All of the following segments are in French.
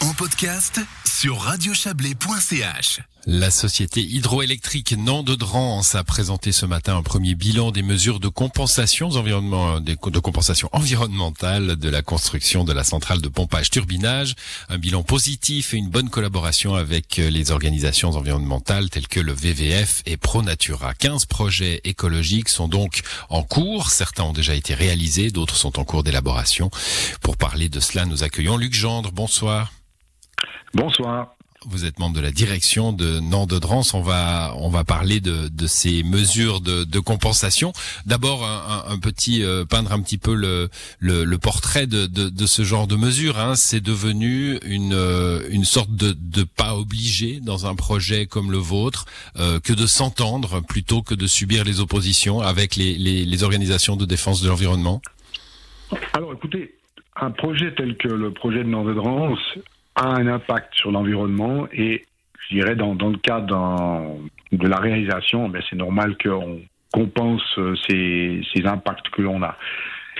en podcast sur radiochablais.ch. La société hydroélectrique Nant-de-Drance a présenté ce matin un premier bilan des mesures de compensation, de compensation environnementale de la construction de la centrale de pompage turbinage. Un bilan positif et une bonne collaboration avec les organisations environnementales telles que le VVF et ProNatura. 15 projets écologiques sont donc en cours. Certains ont déjà été réalisés, d'autres sont en cours d'élaboration. Pour parler de cela, nous accueillons Luc Gendre. Bonsoir. Bonsoir. Vous êtes membre de la direction de Nantes de Drance. On va on va parler de, de ces mesures de, de compensation. D'abord un, un, petit euh, peindre un petit peu le le, le portrait de, de, de, ce genre de mesures. Hein. C'est devenu une euh, une sorte de, de pas obligé dans un projet comme le vôtre euh, que de s'entendre plutôt que de subir les oppositions avec les, les, les organisations de défense de l'environnement. Alors écoutez, un projet tel que le projet de Nantes de Drance a un impact sur l'environnement et je dirais dans, dans le cadre de la réalisation, ben c'est normal qu'on compense euh, ces, ces impacts que l'on a.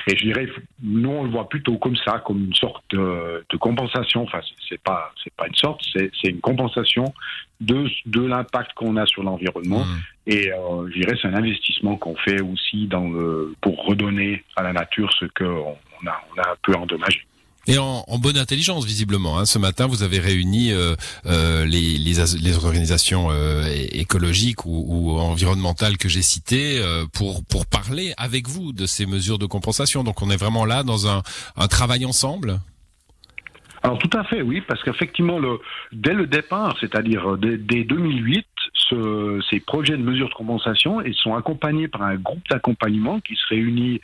Et je dirais, nous on le voit plutôt comme ça, comme une sorte de, de compensation. Enfin, c'est pas c'est pas une sorte, c'est une compensation de de l'impact qu'on a sur l'environnement. Mmh. Et euh, je dirais, c'est un investissement qu'on fait aussi dans le, pour redonner à la nature ce qu'on on a on a un peu endommagé. Et en, en, bonne intelligence, visiblement. Hein. Ce matin, vous avez réuni euh, euh, les, les, les, organisations euh, écologiques ou, ou, environnementales que j'ai citées euh, pour, pour parler avec vous de ces mesures de compensation. Donc on est vraiment là dans un, un travail ensemble? Alors tout à fait, oui, parce qu'effectivement, le, dès le départ, c'est-à-dire euh, dès, dès 2008, ce, ces projets de mesures de compensation ils sont accompagnés par un groupe d'accompagnement qui se réunit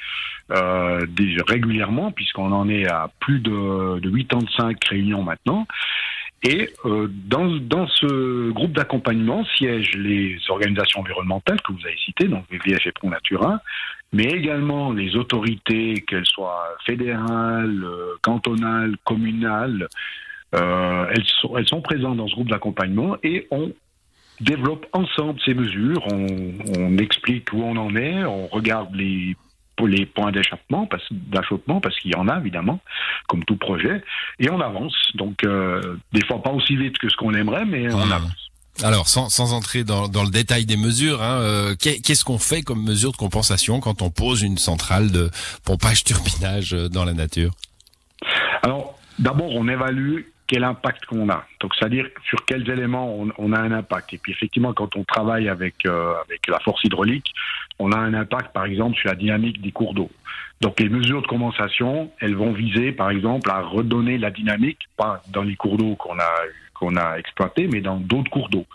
euh, régulièrement, puisqu'on en est à plus de, de 85 réunions maintenant. Et euh, dans, dans ce groupe d'accompagnement siègent les organisations environnementales que vous avez citées, donc VVF et Pro Natura, mais également les autorités, qu'elles soient fédérales, cantonales, communales, euh, elles, sont, elles sont présentes dans ce groupe d'accompagnement et on développe ensemble ces mesures, on, on explique où on en est, on regarde les les points d'échappement, parce, d'achoppement, parce qu'il y en a évidemment, comme tout projet, et on avance. Donc, euh, des fois pas aussi vite que ce qu'on aimerait, mais on avance. Alors, sans, sans entrer dans, dans le détail des mesures, hein, euh, qu'est- qu'est-ce qu'on fait comme mesure de compensation quand on pose une centrale de pompage turbinage euh, dans la nature? Alors, d'abord, on évalue quel impact qu'on a. Donc, c'est-à-dire sur quels éléments on, a un impact. Et puis, effectivement, quand on travaille avec, euh, avec la force hydraulique, on a un impact, par exemple, sur la dynamique des cours d'eau. Donc, les mesures de compensation, elles vont viser, par exemple, à redonner la dynamique, pas dans les cours d'eau qu'on a qu'on a exploité, mais dans d'autres cours d'eau.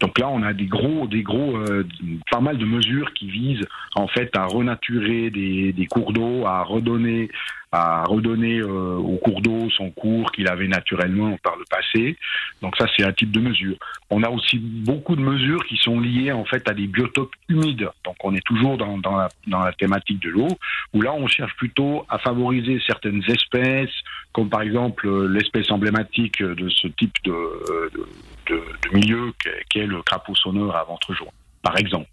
Donc là, on a des gros, des gros, euh, pas mal de mesures qui visent en fait à renaturer des, des cours d'eau, à redonner, à redonner euh, au cours d'eau son cours qu'il avait naturellement par le passé. Donc ça, c'est un type de mesure. On a aussi beaucoup de mesures qui sont liées en fait à des biotopes humides. Donc on est toujours dans, dans, la, thématique de l'eau, où là, on cherche plutôt à favoriser certaines espèces, comme par exemple euh, l'espèce emblématique de ce type de, de, de, de milieu qui est le crapaud sonneur à ventre jaune, par exemple.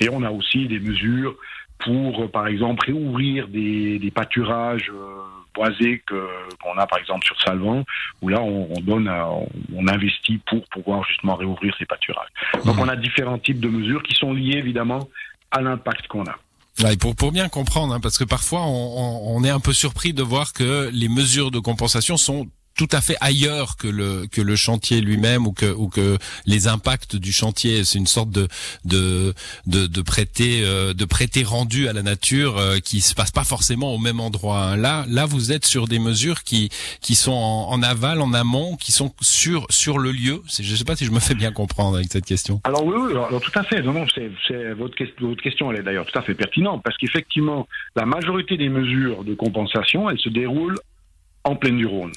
Et on a aussi des mesures pour, par exemple, réouvrir des, des pâturages euh, boisés qu'on a, par exemple, sur Salvan, où là, on, on donne, à, on investit pour pouvoir justement réouvrir ces pâturages. Donc, on a différents types de mesures qui sont liées, évidemment, à l'impact qu'on a. Ouais, pour, pour bien comprendre, hein, parce que parfois on, on, on est un peu surpris de voir que les mesures de compensation sont tout à fait ailleurs que le que le chantier lui-même ou que ou que les impacts du chantier. C'est une sorte de de de, prêter euh, de prêter rendu à la nature euh, qui se passe pas forcément au même endroit hein. là là vous êtes sur des mesures qui qui sont en, aval en amont qui sont sur sur le lieu. Je sais pas si je me fais bien comprendre avec cette question. Alors oui, alors, tout à fait. Non non c'est votre votre question elle est d'ailleurs tout à fait pertinente parce qu'effectivement la majorité des mesures de compensation elles se déroulent en pleine du Rhône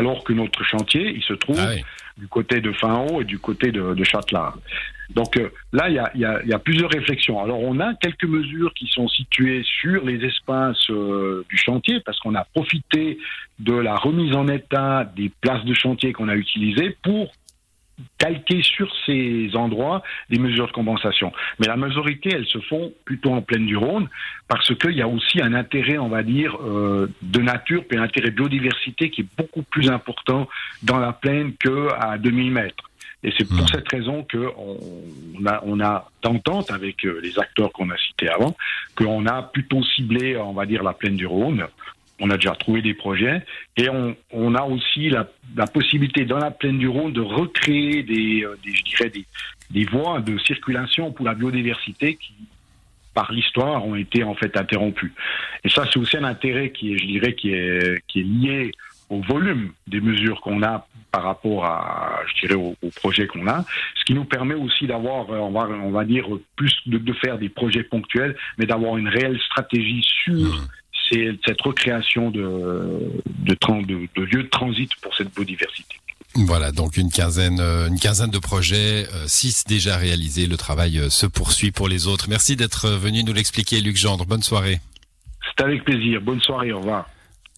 alors que notre chantier, il se trouve ah oui. du côté de Finhaut et du côté de, de Châtelard. Donc euh, là, il y a, y, a, y a, plusieurs réflexions. Alors on a quelques mesures qui sont situées sur les espaces euh, du chantier parce qu'on a profité de la remise en état des places de chantier qu'on a utilisées pour calquer sur ces endroits des mesures de compensation. Mais la majorité, elles se font plutôt en plaine du Rhône parce qu'il y a aussi un intérêt, on va dire, euh, de nature, puis un intérêt biodiversité qui est beaucoup plus important dans la plaine qu'à 2000 mètres. Et c'est pour mmh. cette raison qu'on on a, on a d'entente avec euh, les acteurs qu'on a cités avant, qu'on a plutôt ciblé, on va dire, la plaine du Rhône. On a déjà trouvé des projets. Et on, a aussi la, possibilité dans la plaine du Rhône de recréer des, euh, je dirais des, voies de circulation pour la biodiversité qui, par l'histoire, ont été en fait interrompues. Et ça, c'est aussi un intérêt qui est, je dirais, qui est, lié au volume des mesures qu'on a par rapport à, je dirais, au, projet qu'on a, ce qui nous permet aussi d'avoir, euh, on va, dire, plus de, de faire des projets ponctuels, mais d'avoir une réelle stratégie sur mmh. cette recréation de, de, de, de lieux de transit pour cette biodiversité. Voilà, donc une quinzaine, euh, une quinzaine de projets, euh, six déjà réalisés. Le travail se poursuit pour les autres. Merci d'être venu nous l'expliquer, Luc Gendre. Bonne soirée. C'est avec plaisir. Bonne soirée. Au revoir.